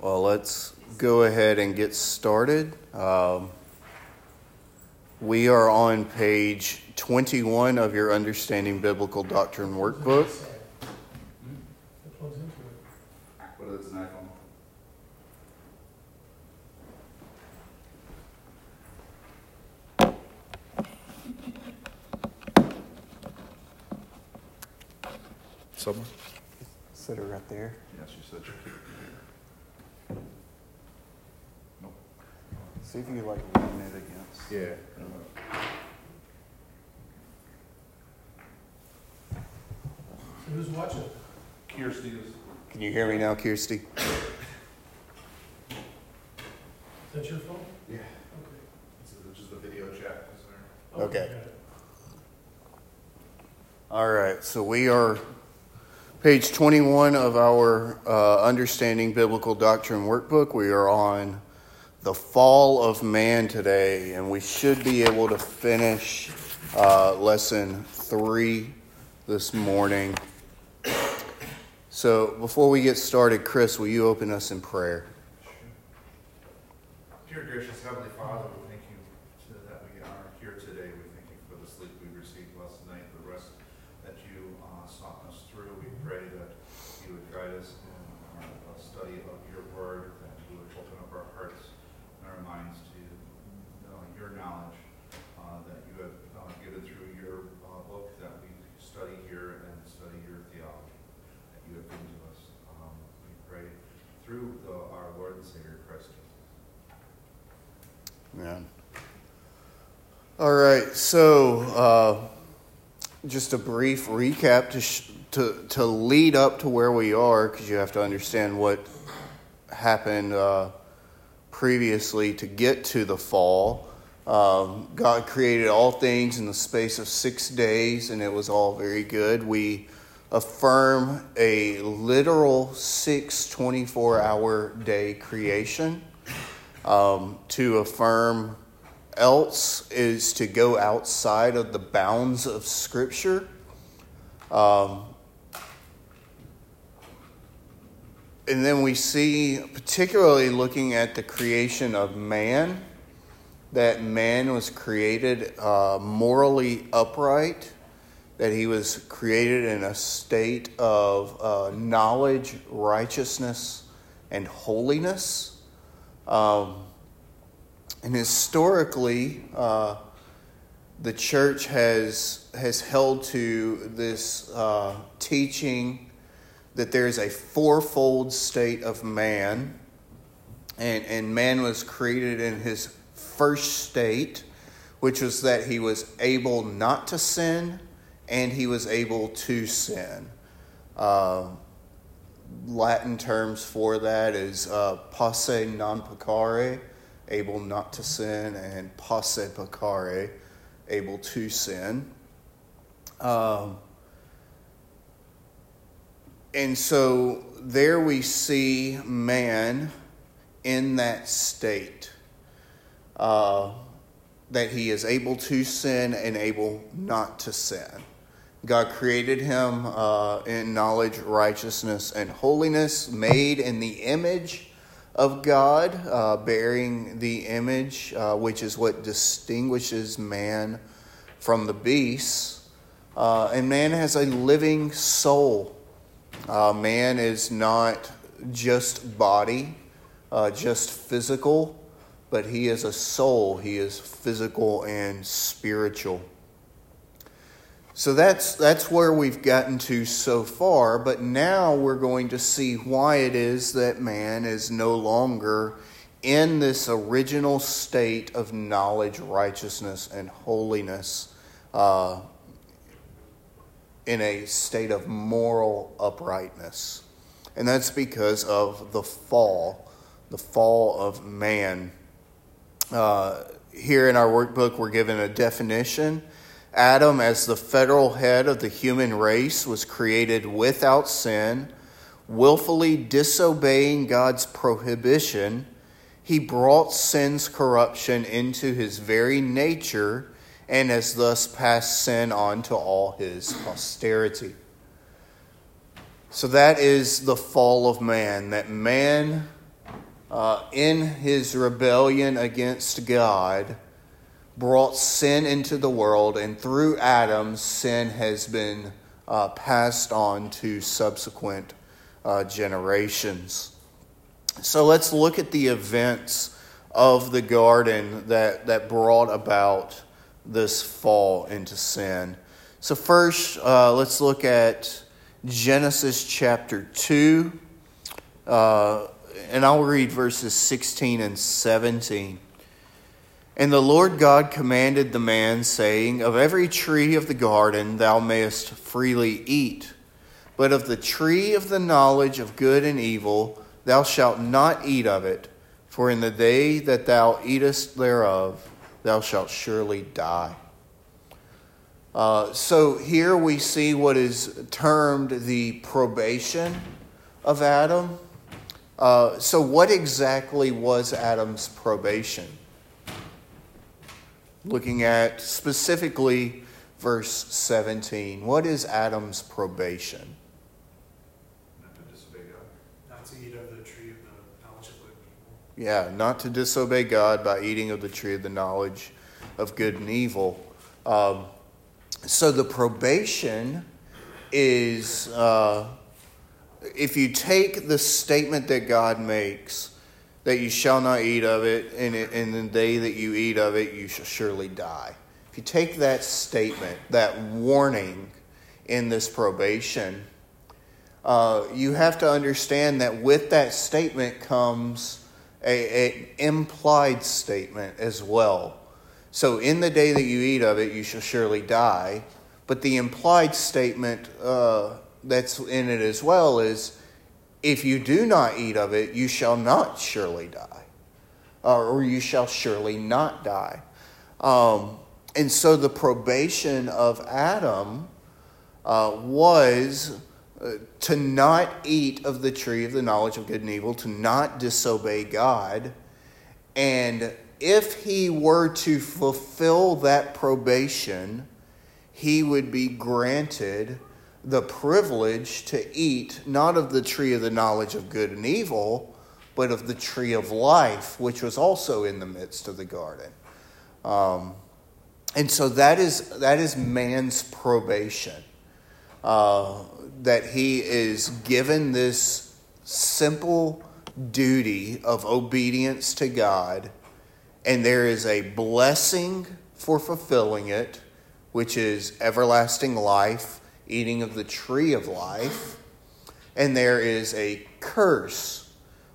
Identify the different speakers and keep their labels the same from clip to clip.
Speaker 1: Well, let's go ahead and get started. Um, we are on page 21 of your Understanding Biblical Doctrine workbook.
Speaker 2: What is? Someone?
Speaker 1: Sit it right there.
Speaker 2: Yes, you said. Nope.
Speaker 1: See if you like lean it against.
Speaker 2: Yeah.
Speaker 3: Who's watching?
Speaker 2: Kirsty is.
Speaker 1: Can you hear me now, Kirsty?
Speaker 3: Is that your phone?
Speaker 2: Yeah.
Speaker 3: Okay.
Speaker 2: This is just a video chat. is there?
Speaker 3: Oh,
Speaker 1: Okay. All right, so we are page 21 of our uh, Understanding Biblical Doctrine workbook. We are on the fall of man today, and we should be able to finish uh, lesson three this morning. So before we get started, Chris, will you open us in prayer?
Speaker 2: Dear gracious Heavenly Father, we thank you to- that we are here today. We thank you for the sleep we received last night, the rest that you uh, saw us through. We pray that you would guide us in our uh, study of your word, that you would open up our hearts and our minds to uh, your knowledge uh, that you have uh, given through your uh, book that we study here and study your theology that you have given to us. Um, We pray through the- our Lord and Savior Christ Jesus.
Speaker 1: Yeah. All right. So, uh, just a brief recap to sh- to to lead up to where we are, because you have to understand what happened uh, previously to get to the fall. Um, God created all things in the space of six days, and it was all very good. We affirm a literal six 24 hour day creation. Um, to affirm else is to go outside of the bounds of Scripture. Um, and then we see, particularly looking at the creation of man, that man was created uh, morally upright, that he was created in a state of uh, knowledge, righteousness, and holiness. Um, and historically, uh, the church has has held to this uh, teaching that there is a fourfold state of man, and and man was created in his first state, which was that he was able not to sin, and he was able to sin. Uh, Latin terms for that is uh, posse non peccare, able not to sin, and posse peccare, able to sin. Um, and so there we see man in that state uh, that he is able to sin and able not to sin. God created him uh, in knowledge, righteousness, and holiness, made in the image of God, uh, bearing the image, uh, which is what distinguishes man from the beasts. Uh, and man has a living soul. Uh, man is not just body, uh, just physical, but he is a soul. He is physical and spiritual. So that's that's where we've gotten to so far, but now we're going to see why it is that man is no longer in this original state of knowledge, righteousness, and holiness, uh, in a state of moral uprightness, and that's because of the fall, the fall of man. Uh, here in our workbook, we're given a definition. Adam, as the federal head of the human race, was created without sin, willfully disobeying God's prohibition. He brought sin's corruption into his very nature and has thus passed sin on to all his posterity. So that is the fall of man, that man uh, in his rebellion against God, brought sin into the world, and through Adam, sin has been uh, passed on to subsequent uh, generations. So let's look at the events of the garden that, that brought about this fall into sin. So, first, uh, let's look at Genesis chapter 2, uh, and I'll read verses 16 and 17. And the Lord God commanded the man, saying, Of every tree of the garden thou mayest freely eat, but of the tree of the knowledge of good and evil thou shalt not eat of it, for in the day that thou eatest thereof thou shalt surely die. Uh, so here we see what is termed the probation of Adam. Uh, so, what exactly was Adam's probation? Looking at specifically verse 17. What is Adam's probation?
Speaker 2: Not to disobey God.
Speaker 3: Not to eat of the tree of the knowledge of good and evil.
Speaker 1: Yeah, not to disobey God by eating of the tree of the knowledge of good and evil. Um, so the probation is uh, if you take the statement that God makes that you shall not eat of it, and in the day that you eat of it, you shall surely die. If you take that statement, that warning in this probation, uh, you have to understand that with that statement comes a, a implied statement as well. So, in the day that you eat of it, you shall surely die. But the implied statement uh, that's in it as well is if you do not eat of it, you shall not surely die, uh, or you shall surely not die. Um, and so the probation of Adam uh, was uh, to not eat of the tree of the knowledge of good and evil, to not disobey God. And if he were to fulfill that probation, he would be granted the privilege to eat not of the tree of the knowledge of good and evil, but of the tree of life, which was also in the midst of the garden. Um, and so that is, that is man's probation. Uh, that he is given this simple duty of obedience to God, and there is a blessing for fulfilling it, which is everlasting life eating of the tree of life, and there is a curse,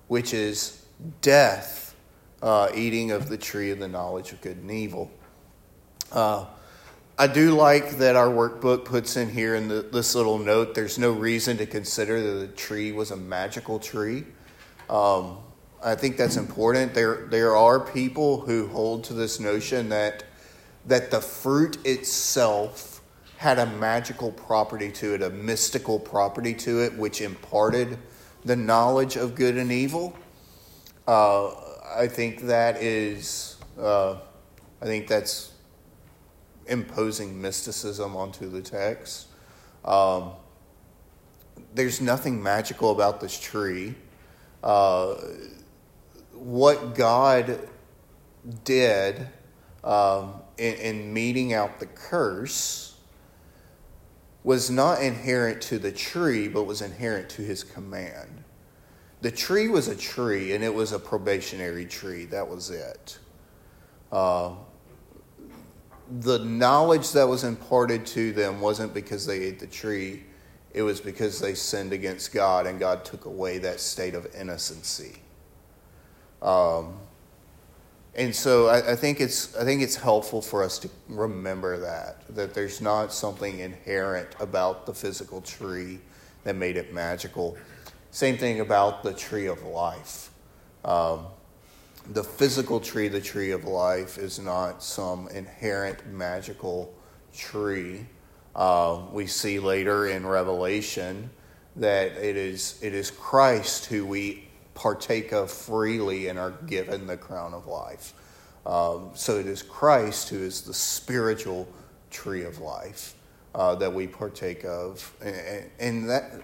Speaker 1: which is death, uh, eating of the tree of the knowledge of good and evil. Uh, I do like that our workbook puts in here in the, this little note there's no reason to consider that the tree was a magical tree. Um, I think that's important. There, there are people who hold to this notion that, that the fruit itself had a magical property to it, a mystical property to it, which imparted the knowledge of good and evil. Uh, I think that is, uh, I think that's imposing mysticism onto the text. Um, there's nothing magical about this tree. Uh, what God did um, in, in meting out the curse was not inherent to the tree, but was inherent to his command. The tree was a tree, and it was a probationary tree. That was it. Uh, the knowledge that was imparted to them wasn't because they ate the tree, it was because they sinned against God, and God took away that state of innocency. Um, and so I, I, think it's I think it's helpful for us to remember that that there's not something inherent about the physical tree that made it magical. Same thing about the tree of life. Um, the physical tree, the tree of life, is not some inherent magical tree. Uh, we see later in Revelation that it is it is Christ who we partake of freely and are given the crown of life. Um, so it is Christ who is the spiritual tree of life uh, that we partake of. And, and that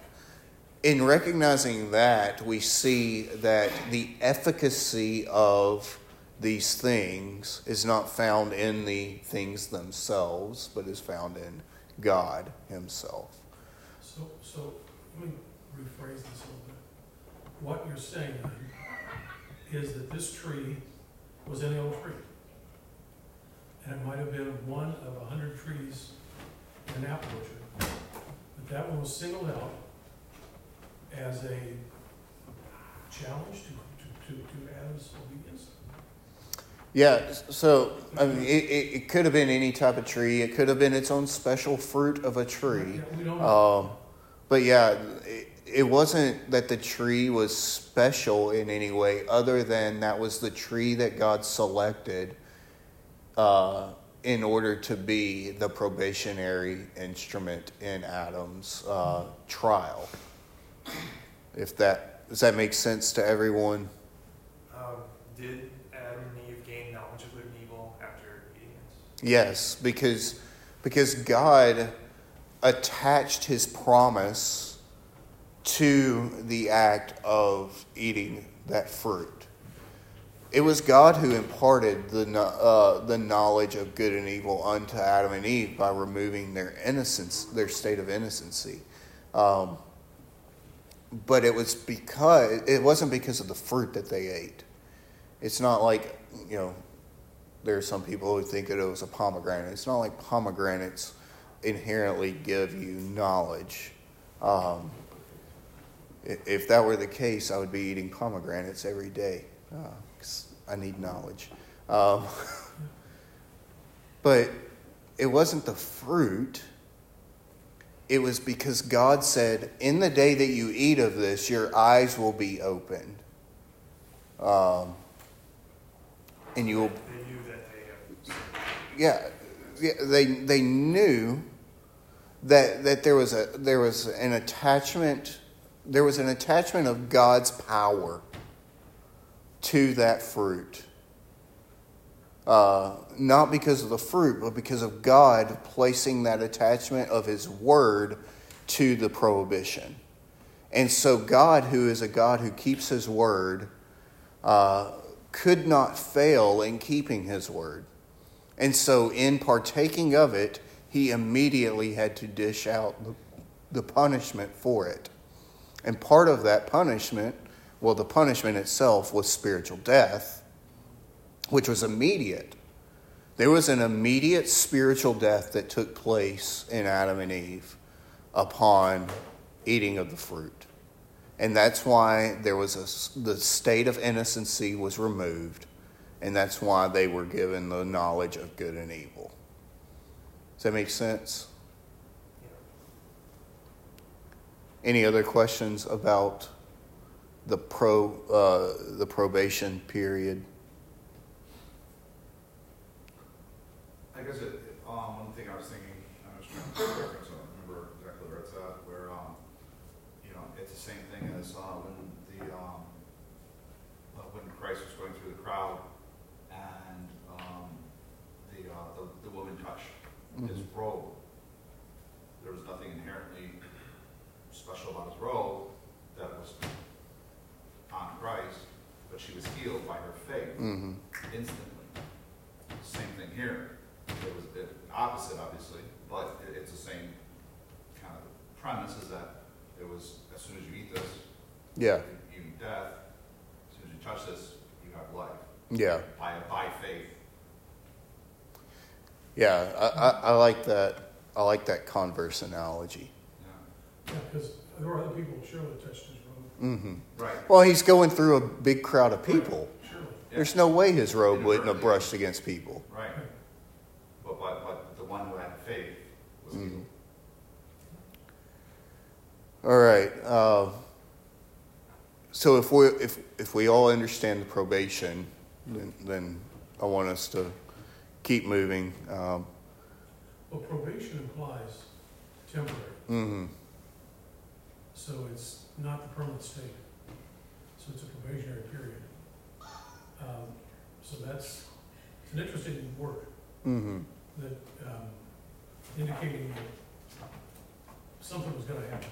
Speaker 1: in recognizing that, we see that the efficacy of these things is not found in the things themselves, but is found in God Himself.
Speaker 4: So, so let me rephrase this a little bit. What you're saying then is that this tree was any old tree. And it might have been one of a hundred trees in an apple orchard. But that one was singled out as a challenge to, to, to, to Adam's obedience.
Speaker 1: Yeah, so I mean, it, it, could have been any type of tree. It could have been its own special fruit of a tree.
Speaker 4: Yeah, We don't know.
Speaker 1: Um, but yeah, it, it wasn't that the tree was special in any way, other than that was the tree that God selected uh, in order to be the probationary instrument in Adam's uh, trial. If that does that make sense to everyone?
Speaker 3: Um, did Adam and Eve gain knowledge of good and evil after eating?
Speaker 1: Yes, because because God attached his promise to the act of eating that fruit. It was God who imparted the uh, the knowledge of good and evil unto Adam and Eve by removing their innocence, their state of innocency. Um, but it was because it wasn't because of the fruit that they ate. It's not like you know there are some people who think that it was a pomegranate. It's not like pomegranates inherently give you knowledge. Um, if that were the case, I would be eating pomegranates every day because I need knowledge. Um, but it wasn't the fruit. It was because God said, In the day that you eat of this, your eyes will be opened. Um, and you will
Speaker 3: They knew that they
Speaker 1: yeah, yeah, they they knew that that there was a there was an attachment there was an attachment of God's power to that fruit. Uh, not because of the fruit, but because of God placing that attachment of His Word to the prohibition. And so, God, who is a God who keeps His Word, uh, could not fail in keeping His Word. And so, in partaking of it, he immediately had to dish out the, punishment for it. And part of that punishment, well, the punishment itself was spiritual death, which was immediate. There was an immediate spiritual death that took place in Adam and Eve upon eating of the fruit. And that's why there was a, the state of innocency was removed and that's why they were given the knowledge of good and evil. Does that make sense? Any other questions about the pro uh, the probation period?
Speaker 2: I guess it, um, one thing I was thinking, I was trying to reference, I don't remember exactly where it's at, where, um, you know, it's the same thing as, uh, when the, um, uh, when Christ was going through the crowd and, um, the, uh, the, the woman touched his
Speaker 1: Mhm.
Speaker 2: robe. There was nothing inherently special about his robe that was on Christ, but she was healed by her faith
Speaker 1: Mm-hmm.
Speaker 2: instantly. Same thing here. It was the opposite, obviously, but it, it's the same kind of premise is that it was as soon as you eat this,
Speaker 1: Yeah,
Speaker 2: you eat death. As soon as you touch this, you have life
Speaker 1: yeah,
Speaker 2: by by faith.
Speaker 1: yeah. I, I, I like that. I like that converse analogy.
Speaker 2: Yeah.
Speaker 4: Yeah, because there were other people surely touched his robe.
Speaker 1: Mm-hmm.
Speaker 2: Right.
Speaker 1: Well, he's going through a big crowd of people.
Speaker 4: Surely.
Speaker 1: There's no way his robe wouldn't have brushed against people.
Speaker 2: Right. But but but the one who had faith was
Speaker 1: Mhm.
Speaker 2: healed.
Speaker 1: All right. Uh, so if we if if we all understand the probation, then, then I want us to keep moving. Um,
Speaker 4: Well, probation implies temporary,
Speaker 1: Mm-hmm.
Speaker 4: so it's not the permanent state. So it's a probationary period. Um, So that's, it's an interesting word
Speaker 1: Mhm.
Speaker 4: that, um, indicating that something was gonna happen.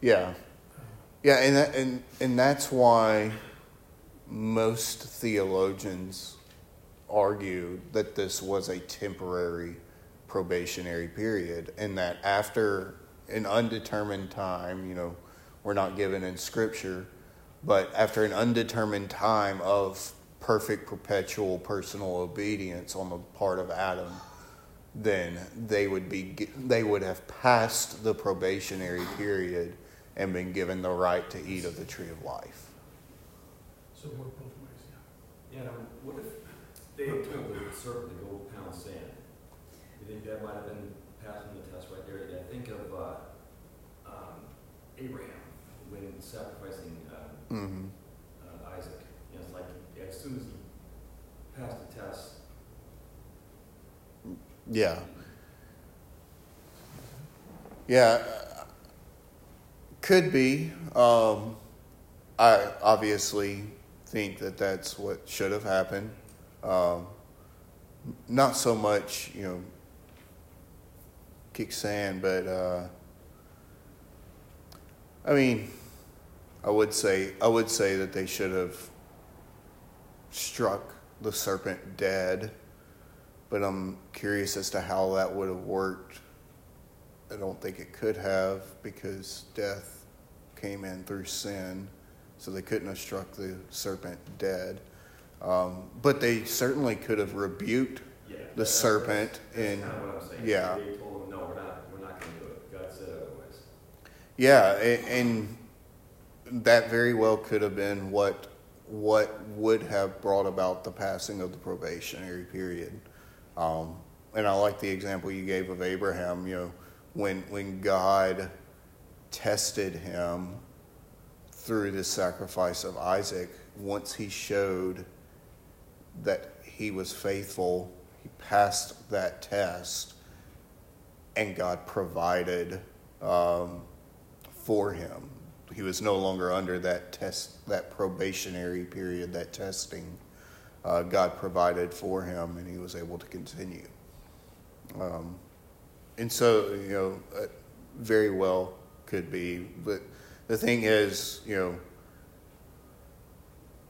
Speaker 1: Yeah. Yeah, and that, and and that's why most theologians argue that this was a temporary probationary period, and that after an undetermined time, you know, we're not given in Scripture, but after an undetermined time of perfect perpetual personal obedience on the part of Adam, then they would be they would have passed the probationary period and been given the right to eat of the tree of life.
Speaker 4: So it worked both ways, yeah.
Speaker 5: Yeah, now, what if they had told the serpent to go pound sand? You think that might have been passing the test right there? I think of, uh, um, Abraham, when sacrificing, uh,
Speaker 1: Mm-hmm.
Speaker 5: uh, Isaac. You know, it's like, as soon as he passed the test,
Speaker 1: Yeah. Yeah. Could be. Um, I obviously think that that's what should have happened. Um, not so much, you know, kick sand, but uh, I mean, I would say I would say that they should have struck the serpent dead but I'm curious as to how that would have worked. I don't think it could have because death came in through sin, so they couldn't have struck the serpent dead. Um, but they certainly could have rebuked
Speaker 5: yeah.
Speaker 1: the serpent
Speaker 5: That's
Speaker 1: and
Speaker 5: kind of what I'm saying.
Speaker 1: yeah.
Speaker 5: They told him, no, we're not, we're not gonna do it. God said otherwise.
Speaker 1: yeah, a- and that very well could have been what what would have brought about the passing of the probationary period. Um, and I like the example you gave of Abraham. You know, when when God tested him through the sacrifice of Isaac, once he showed that he was faithful, he passed that test, and God provided um, for him. He was no longer under that test, that probationary period, that testing uh, God provided for him, and he was able to continue. Um, and so, you know, uh, very well could be. But the thing is, you know,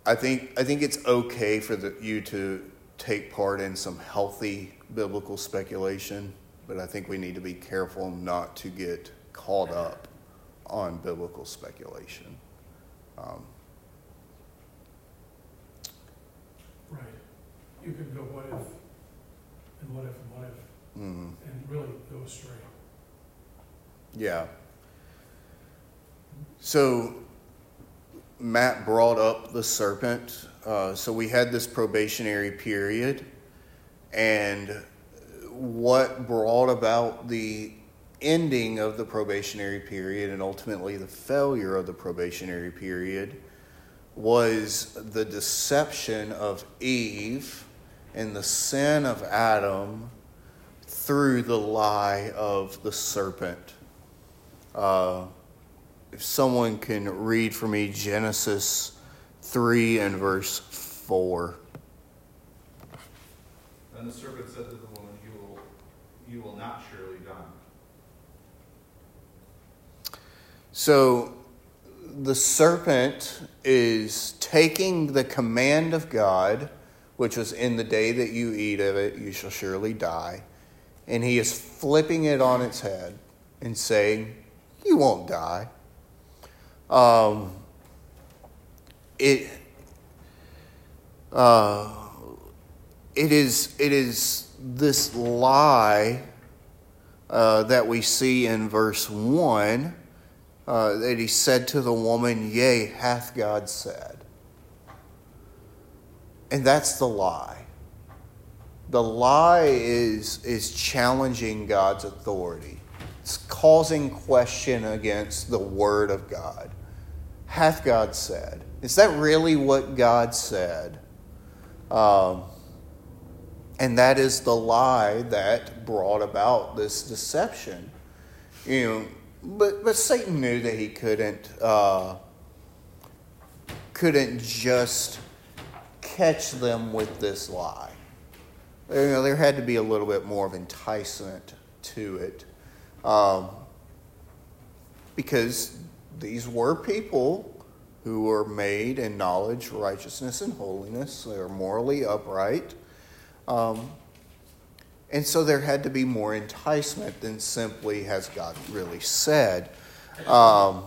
Speaker 1: I think I think it's okay for the, you to take part in some healthy biblical speculation, but I think we need to be careful not to get caught up on biblical speculation. Um,
Speaker 4: Right. You could go what if, and what if, and what if,
Speaker 1: mm,
Speaker 4: and really go astray.
Speaker 1: yeah. So Matt brought up the serpent. Uh, so we had this probationary period, and what brought about the ending of the probationary period and ultimately the failure of the probationary period was the deception of Eve and the sin of Adam through the lie of the serpent. Uh, if someone can read for me Genesis 3 and verse 4.
Speaker 2: Then the serpent said to the woman, You will, you will not surely die.
Speaker 1: So the serpent is taking the command of God, which was in the day that you eat of it, you shall surely die, and he is flipping it on its head and saying, You won't die. Um, it, uh, it is it is this lie uh, that we see in verse one uh, that he said to the woman, Yea, hath God said. And that's the lie. The lie is, is challenging God's authority, it's causing question against the Word of God. Hath God said? Is that really what God said? Um, and that is the lie that brought about this deception. You know, but but Satan knew that he couldn't uh, couldn't just catch them with this lie. You know, there had to be a little bit more of enticement to it, um, because these were people who were made in knowledge, righteousness, and holiness. They were morally upright. Um, and so there had to be more enticement than simply has God really said. Um,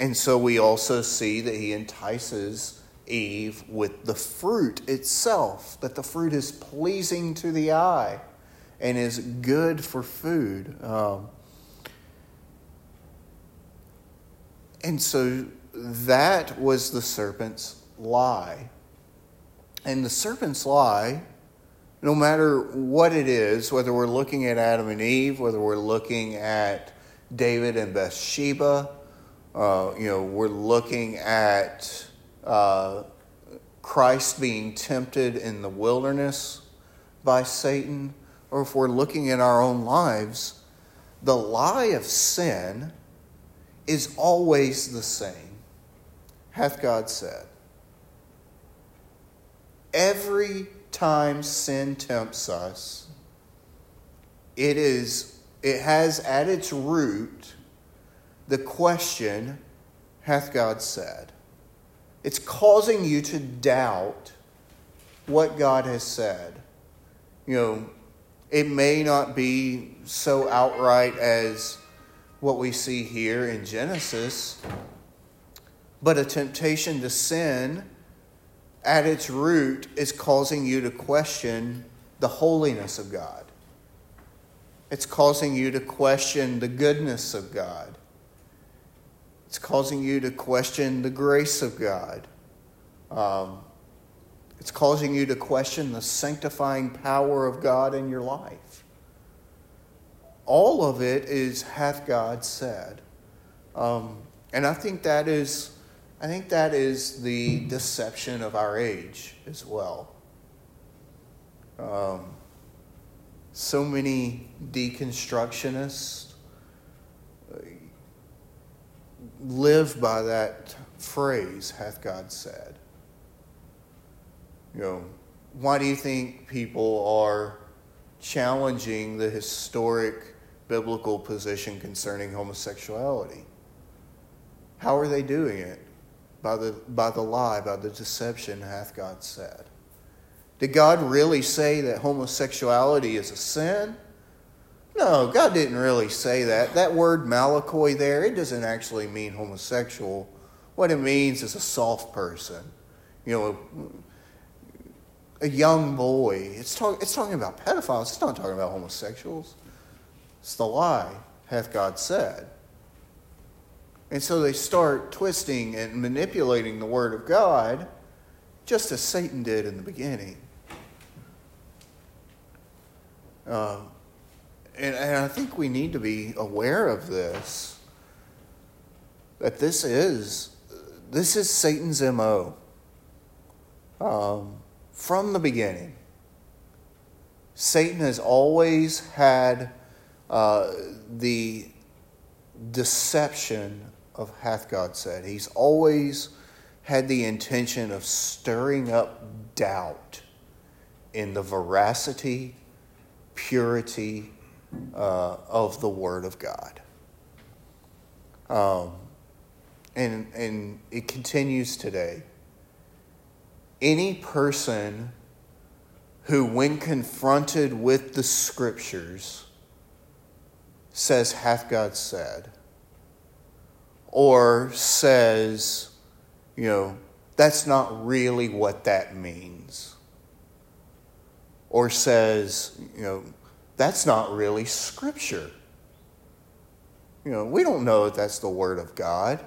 Speaker 1: and so we also see that he entices Eve with the fruit itself, that the fruit is pleasing to the eye and is good for food. Um, and so that was the serpent's lie. And the serpent's lie, no matter what it is, whether we're looking at Adam and Eve, whether we're looking at David and Bathsheba, uh, you know, we're looking at uh, Christ being tempted in the wilderness by Satan, or if we're looking at our own lives, the lie of sin is always the same, hath God said. Every time sin tempts us, it is it has at its root the question, hath God said? It's causing you to doubt what God has said. You know, it may not be so outright as what we see here in Genesis, but a temptation to sin at its root is causing you to question the holiness of God. It's causing you to question the goodness of God. It's causing you to question the grace of God. Um, it's causing you to question the sanctifying power of God in your life. All of it is hath God said. Um, and I think that is I think that is the deception of our age as well. Um, so many deconstructionists live by that phrase, hath God said. You know, why do you think people are challenging the historic biblical position concerning homosexuality? How are they doing it? By the, by the lie, by the deception, hath God said. Did God really say that homosexuality is a sin? No, God didn't really say that. That word malakoi there, it doesn't actually mean homosexual. What it means is a soft person. You know, a young boy. It's, talk, it's talking about pedophiles. It's not talking about homosexuals. It's the lie, hath God said. And so they start twisting and manipulating the Word of God, just as Satan did in the beginning. Uh, and, and I think we need to be aware of this that this is this is Satan's MO um, from the beginning. Satan has always had uh, the deception of hath God said. He's always had the intention of stirring up doubt in the veracity, purity, uh, of the Word of God. Um, and, and it continues today. Any person who, when confronted with the Scriptures, says, Hath God said, or says, you know, that's not really what that means, or says, you know, that's not really scripture. You know, we don't know if that's the word of God.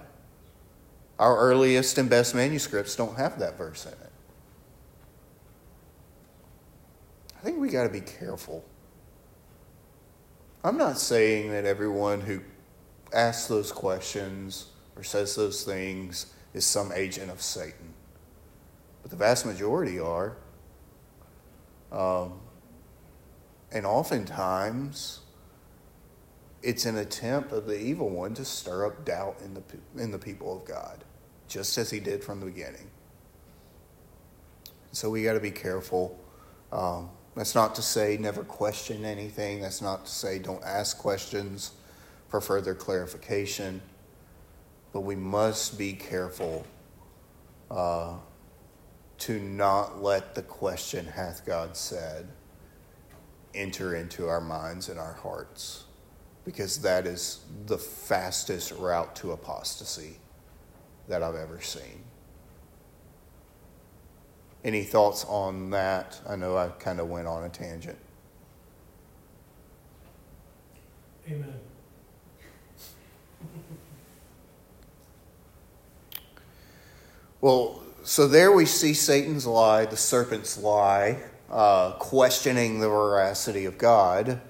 Speaker 1: Our earliest and best manuscripts don't have that verse in it. I think we got to be careful. I'm not saying that everyone who asks those questions or says those things is some agent of Satan, but the vast majority are. Um, and oftentimes, it's an attempt of the evil one to stir up doubt in the, in the people of God, just as he did from the beginning. So we got to be careful. Um, that's not to say never question anything. That's not to say don't ask questions for further clarification. but we must be careful uh, to not let the question, Hath God said, enter into our minds and our hearts, because that is the fastest route to apostasy that I've ever seen. Any thoughts on that? I know I kind of went on a tangent.
Speaker 4: Amen.
Speaker 1: Well, so there we see Satan's lie, the serpent's lie, uh, questioning the veracity of God.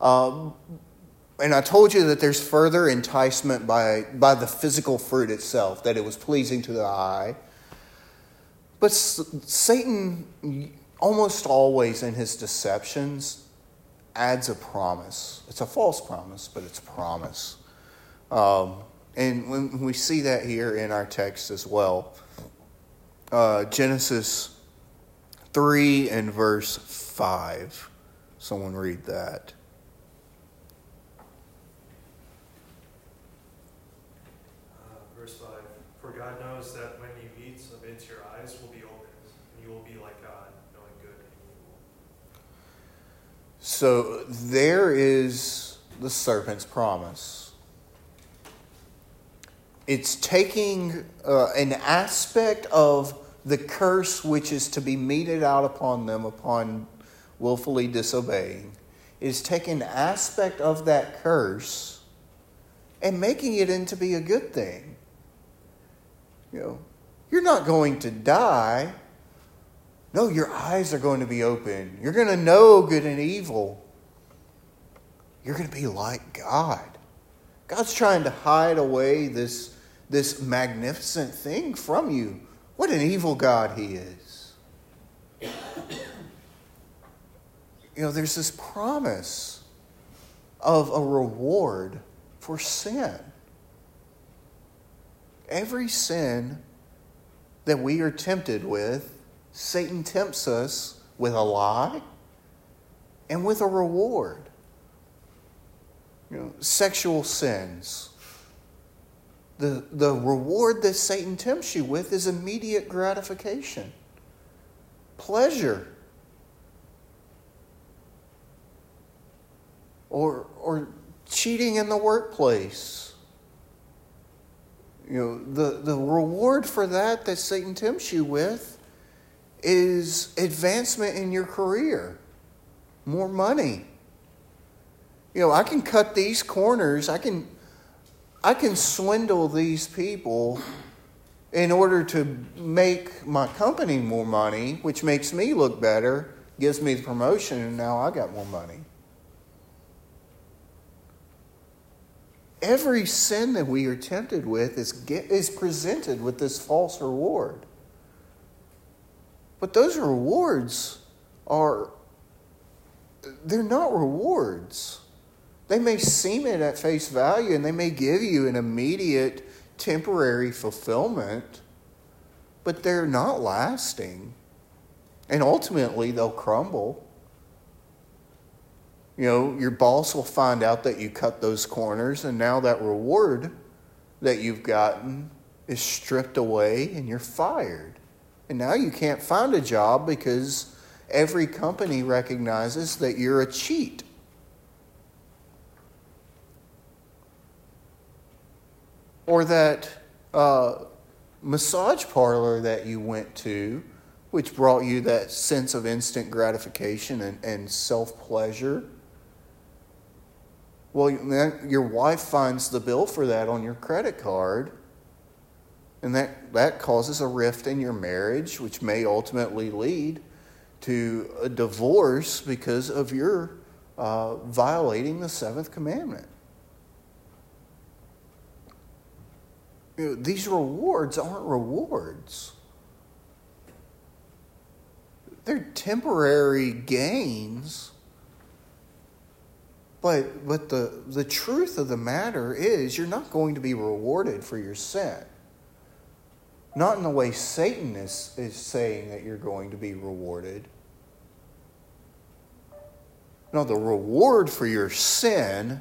Speaker 1: Um, and I told you that there's further enticement by, by the physical fruit itself, that it was pleasing to the eye. But Satan, almost always in his deceptions, adds a promise. It's a false promise, but it's a promise. Um, and when we see that here in our text as well, uh, Genesis 3 and verse 5. Someone read that.
Speaker 3: Uh, verse 5 For God knows that when you eat of it, your eyes will be opened, and you will be like God, knowing good and evil.
Speaker 1: So there is the serpent's promise. It's taking uh, an aspect of the curse which is to be meted out upon them upon willfully disobeying. Is taking an aspect of that curse and making it into be a good thing. You know, you're not going to die. No, your eyes are going to be open. You're going to know good and evil. You're going to be like God. God's trying to hide away this, this magnificent thing from you. What an evil God he is. You know, there's this promise of a reward for sin. Every sin that we are tempted with, Satan tempts us with a lie and with a reward. You know, sexual sins. The, the reward that Satan tempts you with is immediate gratification, pleasure, or, or cheating in the workplace. You know, the, the reward for that that Satan tempts you with is advancement in your career, more money. You know, I can cut these corners, I can, I can swindle these people in order to make my company more money, which makes me look better, gives me the promotion, and now I got more money. Every sin that we are tempted with is, is presented with this false reward. But those rewards are, they're not rewards. They may seem it at face value and they may give you an immediate temporary fulfillment, but they're not lasting. And ultimately, they'll crumble. You know, your boss will find out that you cut those corners, and now that reward that you've gotten is stripped away and you're fired. And now you can't find a job because every company recognizes that you're a cheat. Or that uh, massage parlor that you went to, which brought you that sense of instant gratification and, and self pleasure well, your wife finds the bill for that on your credit card, and that, that causes a rift in your marriage, which may ultimately lead to a divorce because of your uh, violating the seventh commandment. You know, these rewards aren't rewards. They're temporary gains but, but the, the truth of the matter is, you're not going to be rewarded for your sin. Not in the way Satan is, is saying that you're going to be rewarded. No, the reward for your sin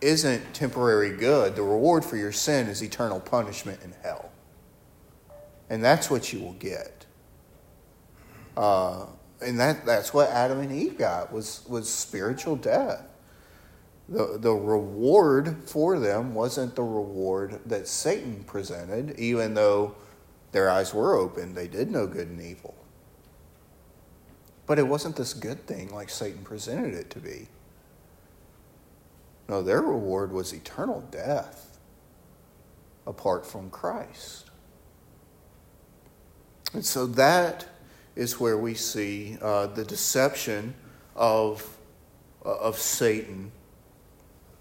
Speaker 1: isn't temporary good. The reward for your sin is eternal punishment in hell. And that's what you will get. Uh, and that, that's what Adam and Eve got was, was spiritual death. The, the reward for them wasn't the reward that Satan presented, even though their eyes were open. They did know good and evil. But it wasn't this good thing like Satan presented it to be. No, their reward was eternal death apart from Christ. And so that is where we see uh, the deception of, uh, of Satan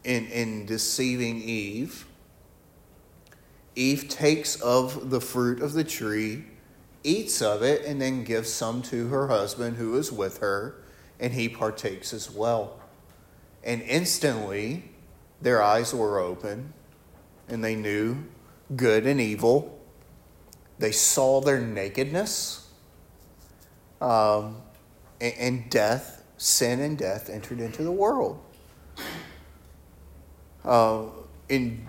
Speaker 1: in, in deceiving Eve. Eve takes of the fruit of the tree, eats of it, and then gives some to her husband who is with her, and he partakes as well. And instantly, their eyes were open, and they knew good and evil. They saw their nakedness, um, and, and death, sin and death entered into the world. Uh, in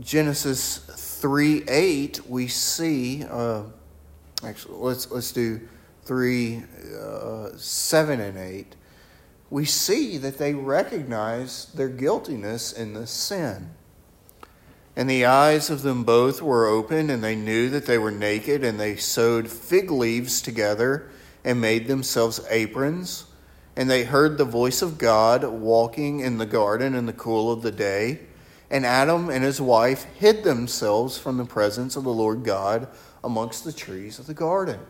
Speaker 1: Genesis 3 8, we see, uh, actually, let's, let's do 3 uh, 7 and 8. We see that they recognize their guiltiness in this sin. And the eyes of them both were open, and they knew that they were naked, and they sewed fig leaves together and made themselves aprons. And they heard the voice of God walking in the garden in the cool of the day. And Adam and his wife hid themselves from the presence of the Lord God amongst the trees of the garden.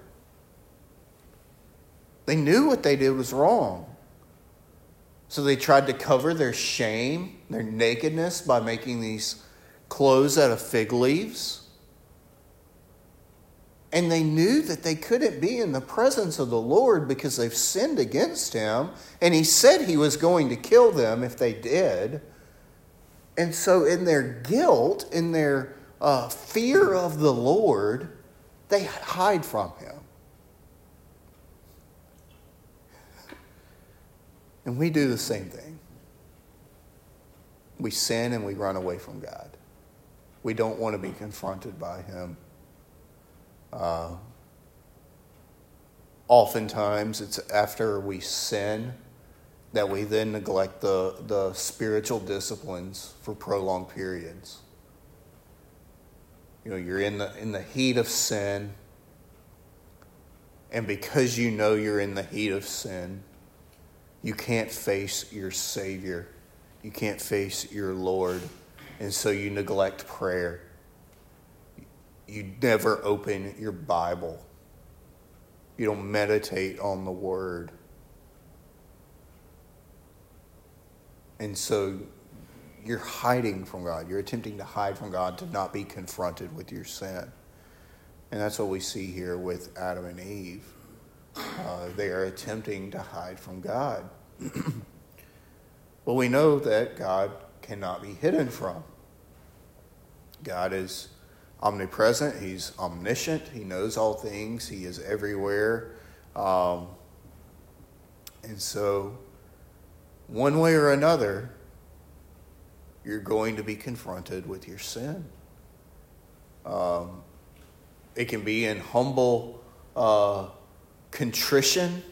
Speaker 1: They knew what they did was wrong. So they tried to cover their shame, their nakedness, by making these clothes out of fig leaves. And they knew that they couldn't be in the presence of the Lord because they've sinned against him. And he said he was going to kill them if they did. And so, in their guilt, in their uh, fear of the Lord, they hide from him. And we do the same thing. We sin and we run away from God. We don't want to be confronted by him. Uh, oftentimes, it's after we sin that we then neglect the, the spiritual disciplines for prolonged periods. You know, you're in the, in the heat of sin, and because you know you're in the heat of sin, you can't face your Savior. You can't face your Lord. And so you neglect prayer you never open your Bible. You don't meditate on the Word. And so you're hiding from God. You're attempting to hide from God to not be confronted with your sin. And that's what we see here with Adam and Eve. Uh, they are attempting to hide from God. well, we know that God cannot be hidden from. God is omnipresent, he's omniscient, he knows all things, he is everywhere. Um, and so, one way or another, you're going to be confronted with your sin. Um, it can be in humble uh, contrition,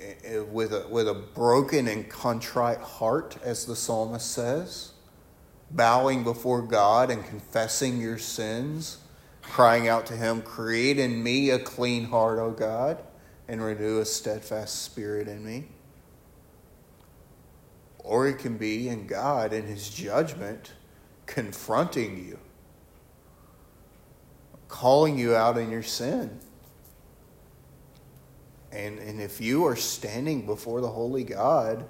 Speaker 1: eh, eh, with a, with a broken and contrite heart, as the psalmist says bowing before God and confessing your sins, crying out to Him, Create in me a clean heart, O God, and renew a steadfast spirit in me. Or it can be in God in His judgment confronting you, calling you out in your sin. And, and if you are standing before the Holy God,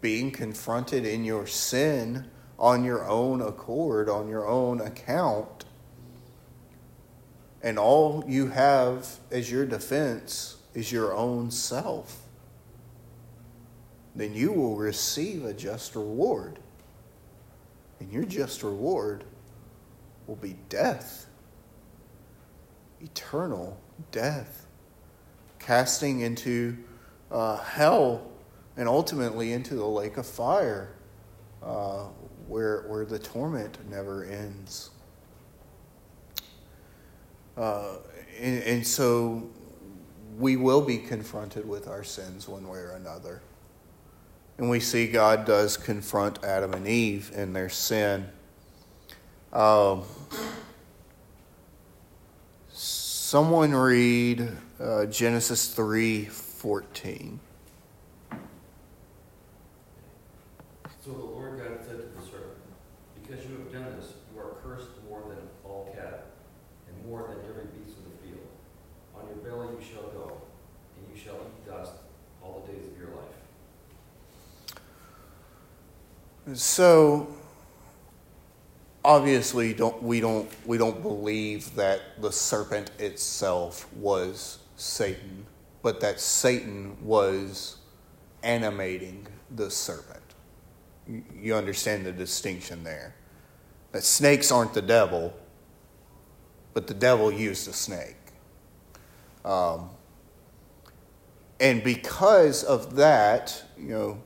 Speaker 1: being confronted in your sin, on your own accord, on your own account, and all you have as your defense is your own self, then you will receive a just reward. And your just reward will be death, eternal death, casting into uh, hell and ultimately into the lake of fire uh, where, where the torment never ends. Uh, and, and so we will be confronted with our sins one way or another. And we see God does confront Adam and Eve in their sin. Um, someone read uh, Genesis three fourteen.
Speaker 5: So the Lord God said to the serpent, Because you have done this, you are cursed more than all cattle, and more than every beast of the field. On your belly you shall go, and you shall eat dust all the days of your life.
Speaker 1: So obviously don't we don't we don't believe that the serpent itself was Satan, but that Satan was animating the serpent. You- understand the distinction there. That snakes aren't the devil, but the devil used a snake. Um, and because of that, you know,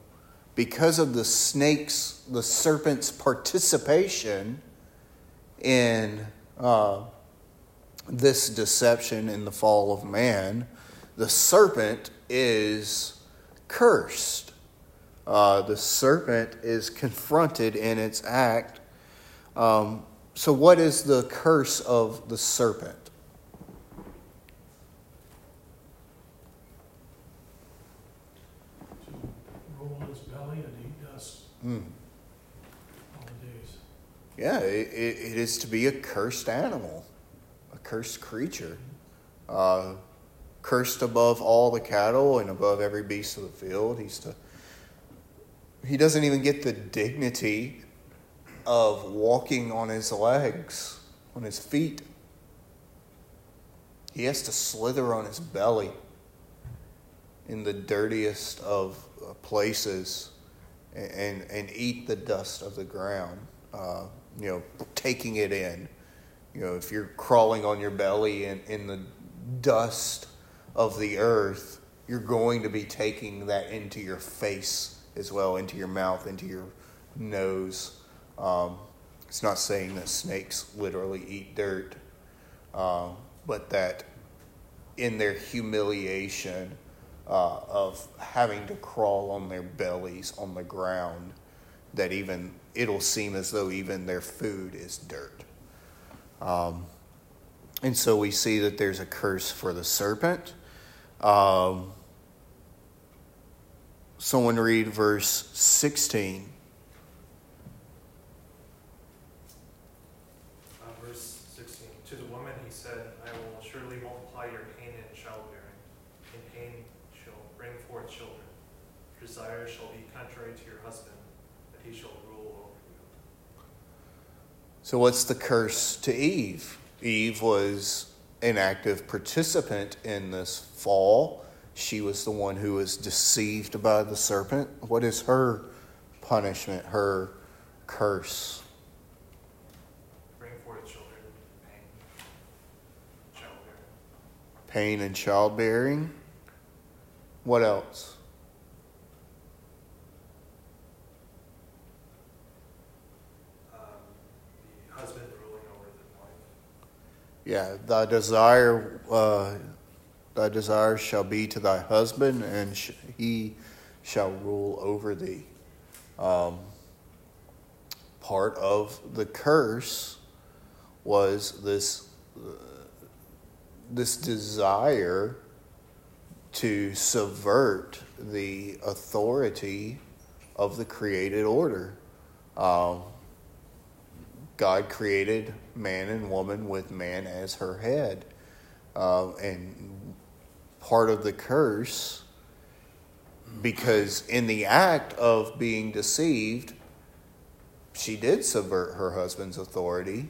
Speaker 1: because of the snake's, the serpent's participation in uh, this deception in the fall of man, the serpent is cursed. Uh, the serpent is confronted in its act. Um, so, what is the curse of the serpent?
Speaker 4: To roll on his belly and days.
Speaker 1: Yeah, it, it, it is to be a cursed animal, a cursed creature, uh, cursed above all the cattle and above every beast of the field. He's to. He doesn't even get the dignity of walking on his legs, on his feet. He has to slither on his belly in the dirtiest of uh, places and, and, eat the dust of the ground. Uh, you know, taking it in. You know, if you're crawling on your belly in, in the dust of the earth, you're going to be taking that into your face as well, into your mouth, into your nose. Um, it's not saying that snakes literally eat dirt, uh, but that in their humiliation uh, of having to crawl on their bellies on the ground, that even it'll seem as though even their food is dirt. Um, and so we see that there's a curse for the serpent. Um, someone read verse 16.
Speaker 3: Uh, verse sixteen, to the woman he said, I will surely multiply your pain in childbearing. In pain shall bring forth children. Desire shall be contrary to your husband, but he shall rule over you.
Speaker 1: So, what's the curse to Eve? Eve was an active participant in this fall. She was the one who was deceived by the serpent. What is her punishment, her curse?
Speaker 3: Bring forth children, pain, childbearing.
Speaker 1: Pain and childbearing. What else?
Speaker 3: Um, the husband ruling over the wife.
Speaker 1: Yeah, thy desire, uh, thy desire shall be to thy husband, and sh- he shall rule over thee. Um, part of the curse was this uh, this desire to subvert the authority of the created order. Um, God created man and woman with man as her head. Uh, and part of the curse, because in the act of being deceived, she did subvert her husband's authority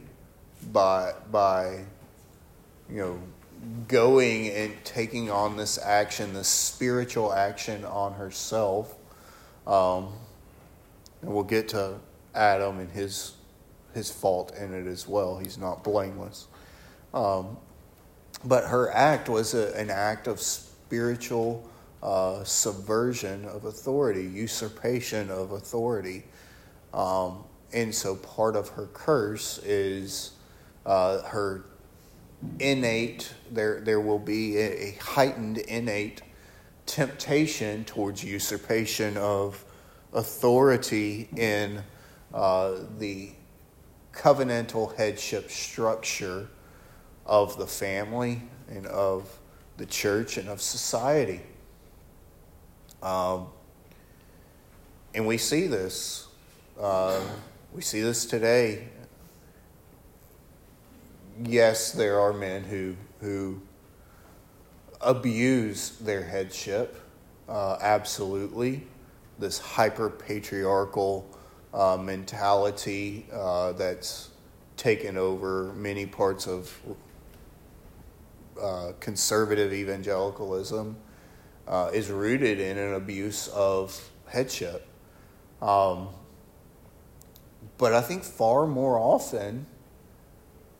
Speaker 1: by, by you know, going and taking on this action, this spiritual action on herself. Um, and we'll get to Adam and his his fault in it as well. He's not blameless. Um, but her act was a, an act of spiritual uh, subversion of authority, usurpation of authority. Um, and so part of her curse is uh, her innate, there, there will be a, a heightened innate temptation towards usurpation of authority in uh, the covenantal headship structure of the family and of the church and of society. Um, and we see this. Uh, we see this today. Yes, there are men who who abuse their headship. Uh, absolutely, this hyper patriarchal uh, mentality uh, that's taken over many parts of uh, conservative evangelicalism uh, is rooted in an abuse of headship. Um, but I think far more often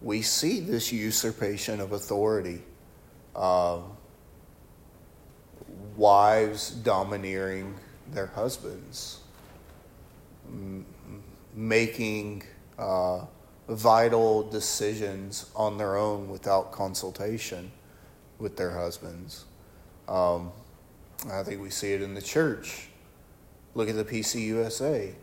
Speaker 1: we see this usurpation of authority. Uh, wives domineering their husbands, m- making uh, vital decisions on their own without consultation with their husbands. Um, I think we see it in the church. Look at the PCUSA.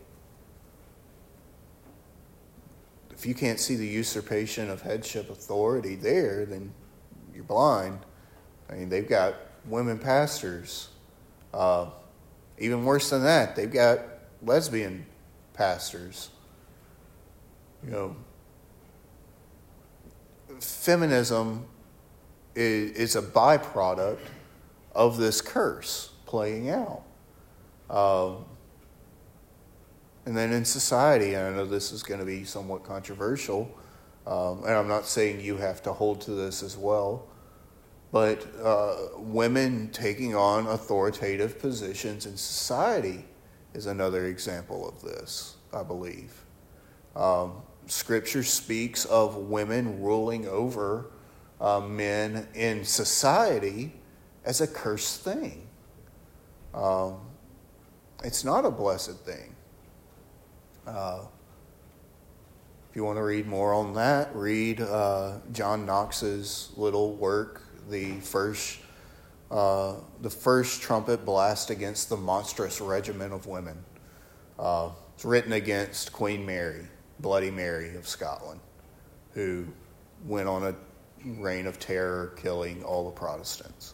Speaker 1: If you can't see the usurpation of headship authority there, then you're blind. I mean, they've got women pastors. Uh, even worse than that, they've got lesbian pastors. You know, feminism is, is a byproduct of this curse playing out. Um, and then in society, and I know this is going to be somewhat controversial, um, and I'm not saying you have to hold to this as well, but uh, women taking on authoritative positions in society is another example of this, I believe. Um, scripture speaks of women ruling over uh, men in society as a cursed thing. Um, it's not a blessed thing. Uh, if you want to read more on that, read uh, John Knox's little work, the first, uh, the first trumpet blast against the monstrous regiment of women. Uh, it's written against Queen Mary, Bloody Mary of Scotland, who went on a reign of terror, killing all the Protestants.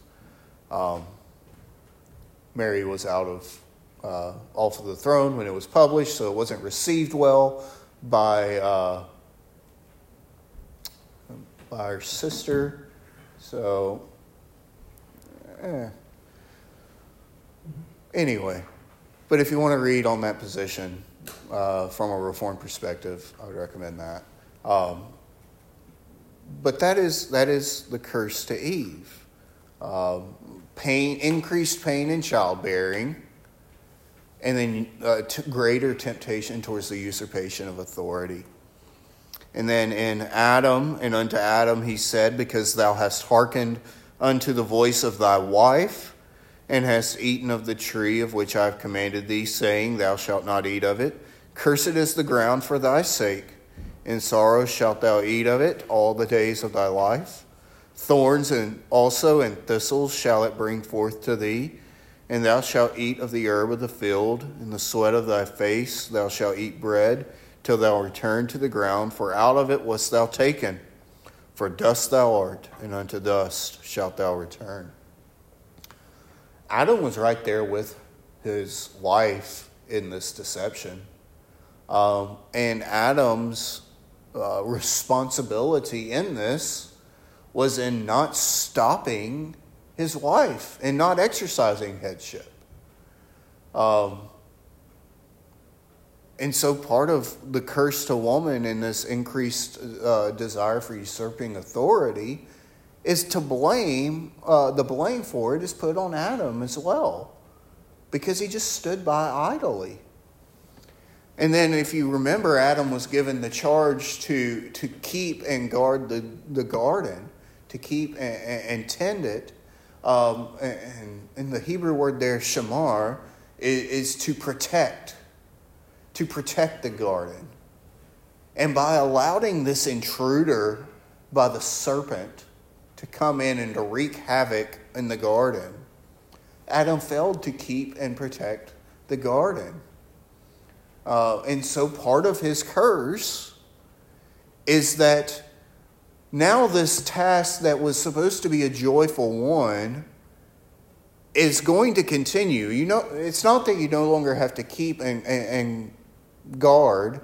Speaker 1: Um, Mary was out of uh, off of the throne when it was published, so it wasn't received well by uh, by her sister. So, eh. anyway, but if you want to read on that position uh, from a reform perspective, I would recommend that. Um, but that is that is the curse to Eve. Um, pain, increased pain in childbearing, and then uh, t- greater temptation towards the usurpation of authority. And then in Adam, and unto Adam he said, Because thou hast hearkened unto the voice of thy wife, and hast eaten of the tree of which I have commanded thee, saying, Thou shalt not eat of it. Cursed is the ground for thy sake. In sorrow shalt thou eat of it all the days of thy life. Thorns and also and thistles shall it bring forth to thee, and thou shalt eat of the herb of the field, in the sweat of thy face thou shalt eat bread, till thou return to the ground, for out of it wast thou taken. For dust thou art, and unto dust shalt thou return. Adam was right there with his wife in this deception. Um, and Adam's uh, responsibility in this was in not stopping his wife and not exercising headship. Um, and so part of the curse to woman in this increased uh, desire for usurping authority is to blame, uh, the blame for it is put on Adam as well because he just stood by idly. And then, if you remember, Adam was given the charge to, to keep and guard the, the garden, to keep and, and tend it. Um, and, and the Hebrew word there, shamar, is, is to protect to protect the garden. And by allowing this intruder by the serpent to come in and to wreak havoc in the garden, Adam failed to keep and protect the garden. Uh, and so part of his curse is that now this task that was supposed to be a joyful one is going to continue. You know, it's not that you no longer have to keep and, and, and guard.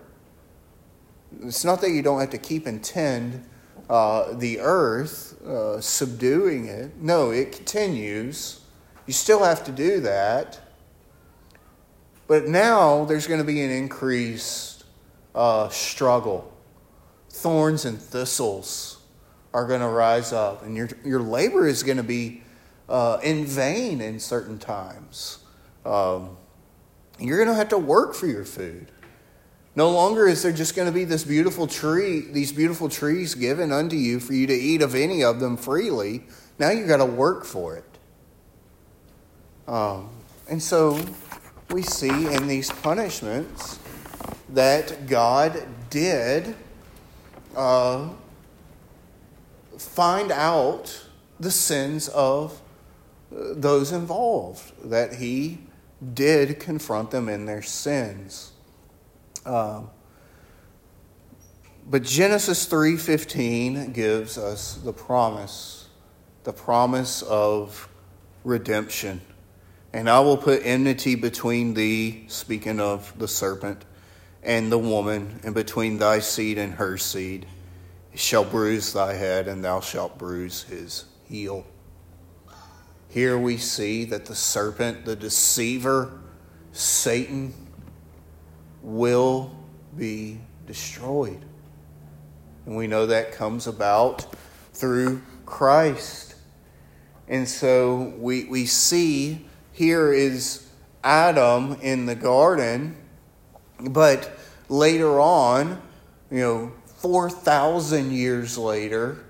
Speaker 1: It's not that you don't have to keep and tend uh, the earth, uh, subduing it. No, it continues. You still have to do that. But now there's going to be an increased uh, struggle. Thorns and thistles are going to rise up, and your, your labor is going to be uh, in vain in certain times. Um, you're going to have to work for your food. No longer is there just going to be this beautiful tree, these beautiful trees given unto you for you to eat of any of them freely. Now you've got to work for it. Um, and so we see in these punishments that God did uh, find out the sins of uh, those involved, that He did confront them in their sins. Um, but Genesis 3:15 gives us the promise, the promise of redemption. And I will put enmity between thee, speaking of the serpent, and the woman, and between thy seed and her seed. Shall bruise thy head, and thou shalt bruise his heel. Here we see that the serpent, the deceiver, Satan, will be destroyed. And we know that comes about through Christ. And so we, we see here is Adam in the garden, but later on, you know, 4,000 years later,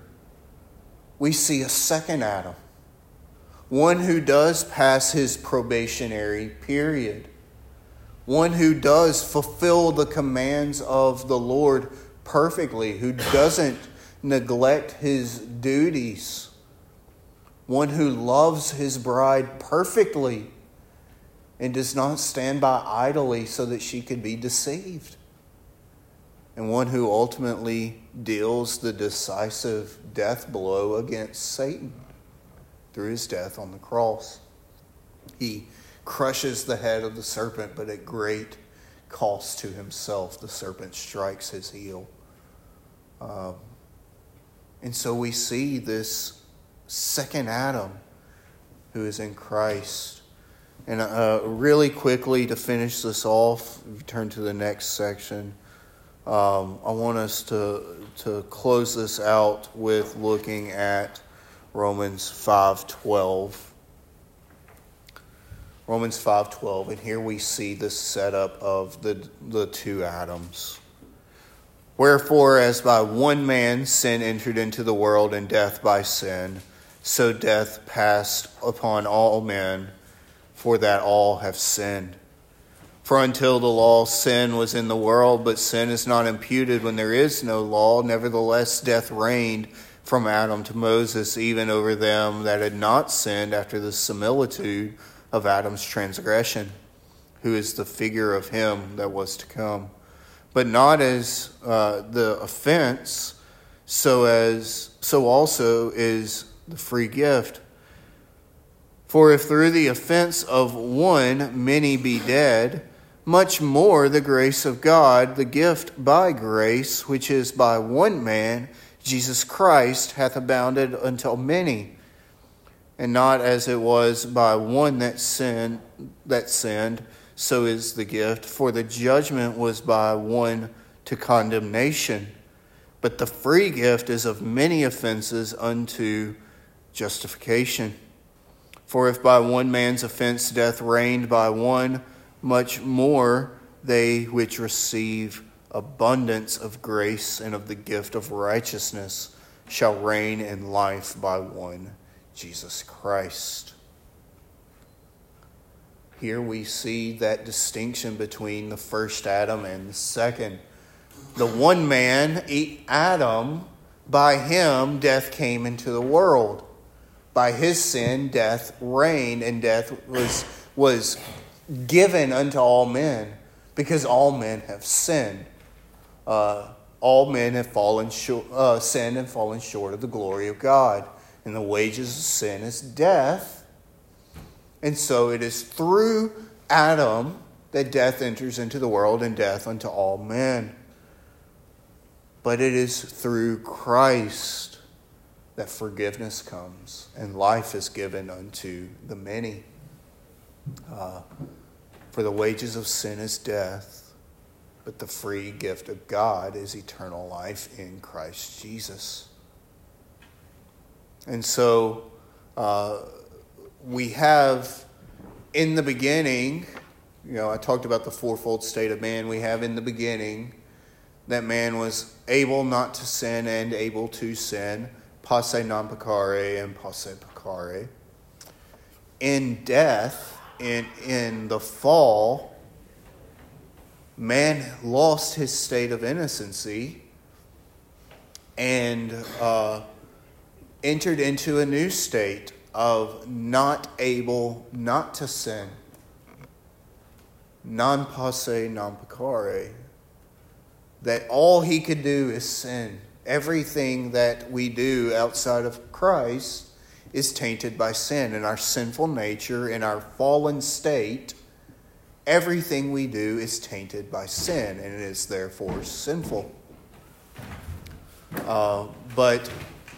Speaker 1: we see a second Adam, one who does pass his probationary period one who does fulfill the commands of the Lord perfectly, who doesn't neglect his duties, one who loves his bride perfectly and does not stand by idly so that she could be deceived, and one who ultimately deals the decisive death blow against Satan through his death on the cross. He crushes the head of the serpent, but at great cost to himself, the serpent strikes his heel. Um, and so we see this second Adam who is in Christ. And uh, really quickly to finish this off, turn to the next section. Um, I want us to to close this out with looking at Romans five twelve. Romans 5:12 and here we see the setup of the the two Adams. Wherefore as by one man sin entered into the world and death by sin so death passed upon all men for that all have sinned. For until the law sin was in the world but sin is not imputed when there is no law nevertheless death reigned from Adam to Moses even over them that had not sinned after the similitude of Adam's transgression, who is the figure of him that was to come, but not as uh, the offense, so as so also is the free gift. For if through the offense of one many be dead, much more the grace of God, the gift by grace, which is by one man, Jesus Christ, hath abounded until many and not as it was by one that sinned that sinned so is the gift. For the judgment was by one to condemnation. But the free gift is of many offenses unto justification. For if by one man's offense death reigned by one much more they which receive abundance of grace and of the gift of righteousness shall reign in life by one Jesus Christ. Here we see that distinction between the first Adam and the second. The one man, Adam, by him death came into the world. By his sin, death reigned, and death was, was given unto all men, because all men have sinned. Uh, all men have fallen short, uh, sinned and fallen short of the glory of God, and the wages of sin is death. And so it is through Adam that death enters into the world, and death unto all men. But it is through Christ that forgiveness comes and life is given unto the many. Uh, for the wages of sin is death, but the free gift of God is eternal life in Christ Jesus. And so uh, we have in the beginning, you know, I talked about the fourfold state of man. We have in the beginning that man was able not to sin and able to sin, posse non peccare and posse peccare. In death, in, in the fall, man lost his state of innocency and uh, entered into a new state of not able not to sin. Non posse, non peccare that all he could do is sin. Everything that we do outside of Christ is tainted by sin. In our sinful nature, in our fallen state, everything we do is tainted by sin and it is therefore sinful. Uh, but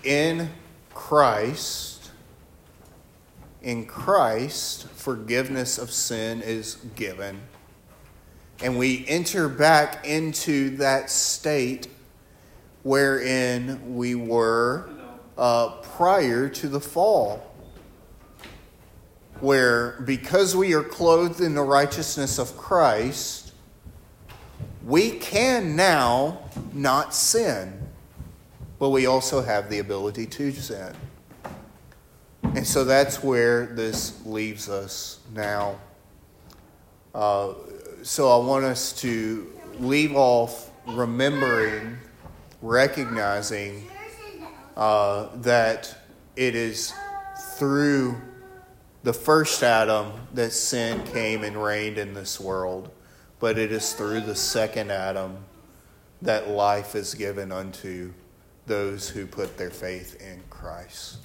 Speaker 1: in Christ, in Christ, forgiveness of sin is given and we enter back into that state wherein we were uh, prior to the fall. Where, because we are clothed in the righteousness of Christ, we can now not sin, but we also have the ability to sin. And so that's where this leaves us now. Uh, so I want us to leave off remembering, recognizing uh, that it is through the first Adam that sin came and reigned in this world, but it is through the second Adam that life is given unto those who put their faith in Christ.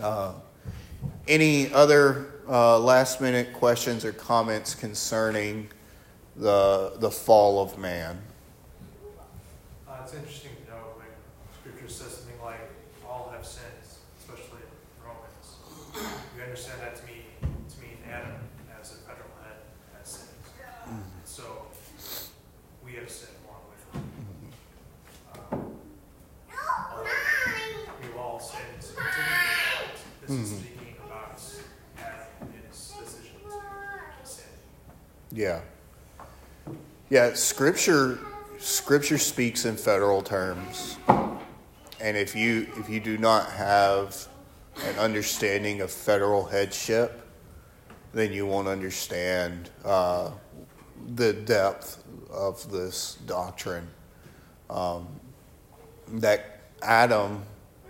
Speaker 1: Uh, any other uh, last minute questions or comments concerning the, the fall of man?
Speaker 3: Uh, it's interesting to know, like, scripture says something like, all have sinned, especially in Romans. We understand that to mean, to mean Adam as a federal head has sinned.
Speaker 1: Mm-hmm.
Speaker 3: So, we have sinned along with him. Um, all- We've all sinned, to continue to fault. This is
Speaker 1: Mhm.
Speaker 3: speaking about Adam and his decision to sin.
Speaker 1: Yeah. Yeah, scripture scripture speaks in federal terms. And if you if you do not have an understanding of federal headship, then you won't understand uh, the depth of this doctrine. Um, that Adam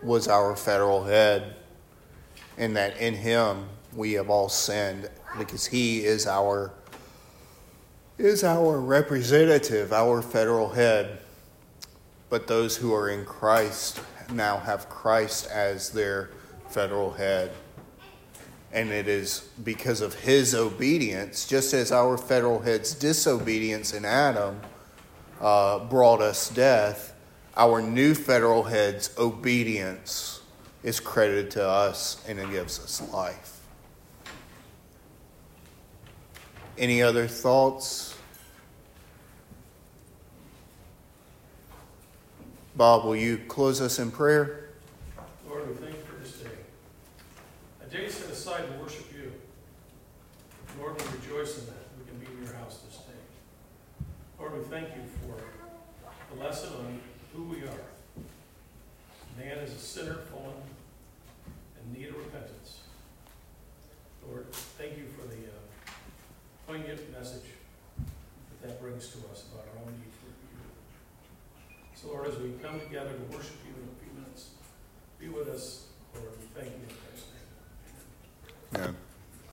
Speaker 1: was our federal head, and that in him we have all sinned because he is our is our representative, our federal head. But those who are in Christ now have Christ as their federal head. And it is because of his obedience, just as our federal head's disobedience in Adam uh, brought us death, our new federal head's obedience is credited to us and it gives us life. Any other thoughts? Bob, will you close us in prayer?
Speaker 4: Lord, we thank you for this day. A day set aside to worship you. Lord, we rejoice in that. We can be in your house this day. Lord, we thank you for the lesson on who we are. Man is a sinner, fallen, and need of repentance. Lord, thank you for the uh, poignant message that that brings to us about our own need for you. So Lord, as we come together to worship you in a few minutes, be with us, Lord. We thank you in Christ's name. Amen.